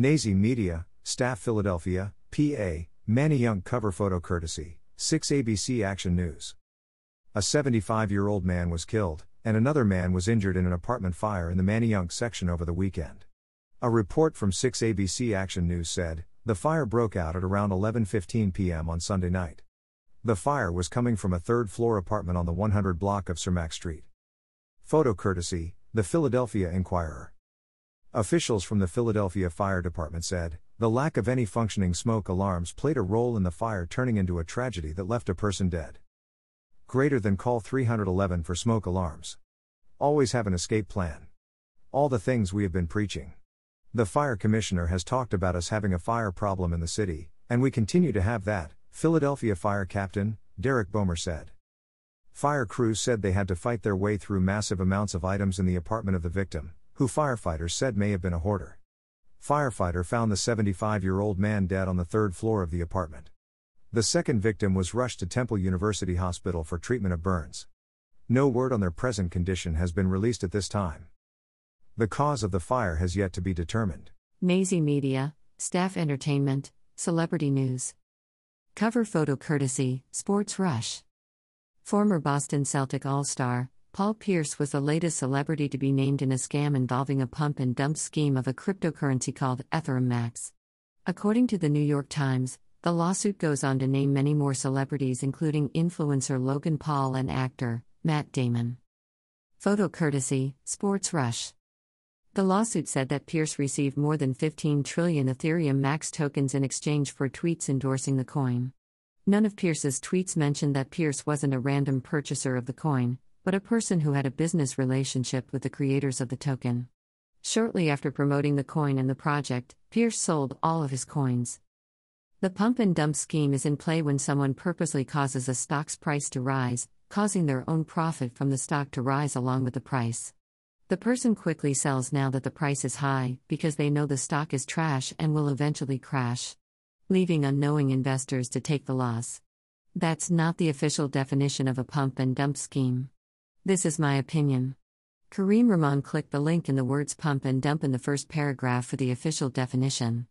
Nazy Media, Staff Philadelphia, PA, Manayunk cover photo courtesy, 6 ABC Action News. A 75 year old man was killed, and another man was injured in an apartment fire in the Manayunk section over the weekend. A report from 6 ABC Action News said, the fire broke out at around 11:15 p.m. on Sunday night. The fire was coming from a third-floor apartment on the 100 block of Cermak Street. Photo courtesy, the Philadelphia Inquirer. Officials from the Philadelphia Fire Department said, the lack of any functioning smoke alarms played a role in the fire turning into a tragedy that left a person dead. Greater than call 311 for smoke alarms. Always have an escape plan. All the things we have been preaching. The fire commissioner has talked about us having a fire problem in the city, and we continue to have that, Philadelphia Fire Captain, Derek Bomer said. Fire crews said they had to fight their way through massive amounts of items in the apartment of the victim, who firefighters said may have been a hoarder. Firefighter found the 75 year old man dead on the third floor of the apartment. The second victim was rushed to Temple University Hospital for treatment of burns. No word on their present condition has been released at this time. The cause of the fire has yet to be determined. Nazy Media, Staff Entertainment, Celebrity News. Cover photo courtesy, Sports Rush. Former Boston Celtic All Star, Paul Pierce was the latest celebrity to be named in a scam involving a pump and dump scheme of a cryptocurrency called Ethereum Max. According to the New York Times, the lawsuit goes on to name many more celebrities, including influencer Logan Paul and actor Matt Damon. Photo courtesy Sports Rush. The lawsuit said that Pierce received more than 15 trillion Ethereum Max tokens in exchange for tweets endorsing the coin. None of Pierce's tweets mentioned that Pierce wasn't a random purchaser of the coin, but a person who had a business relationship with the creators of the token. Shortly after promoting the coin and the project, Pierce sold all of his coins. The pump and dump scheme is in play when someone purposely causes a stock's price to rise, causing their own profit from the stock to rise along with the price. The person quickly sells now that the price is high because they know the stock is trash and will eventually crash, leaving unknowing investors to take the loss. That's not the official definition of a pump and dump scheme. This is my opinion. Kareem Rahman clicked the link in the words pump and dump in the first paragraph for the official definition.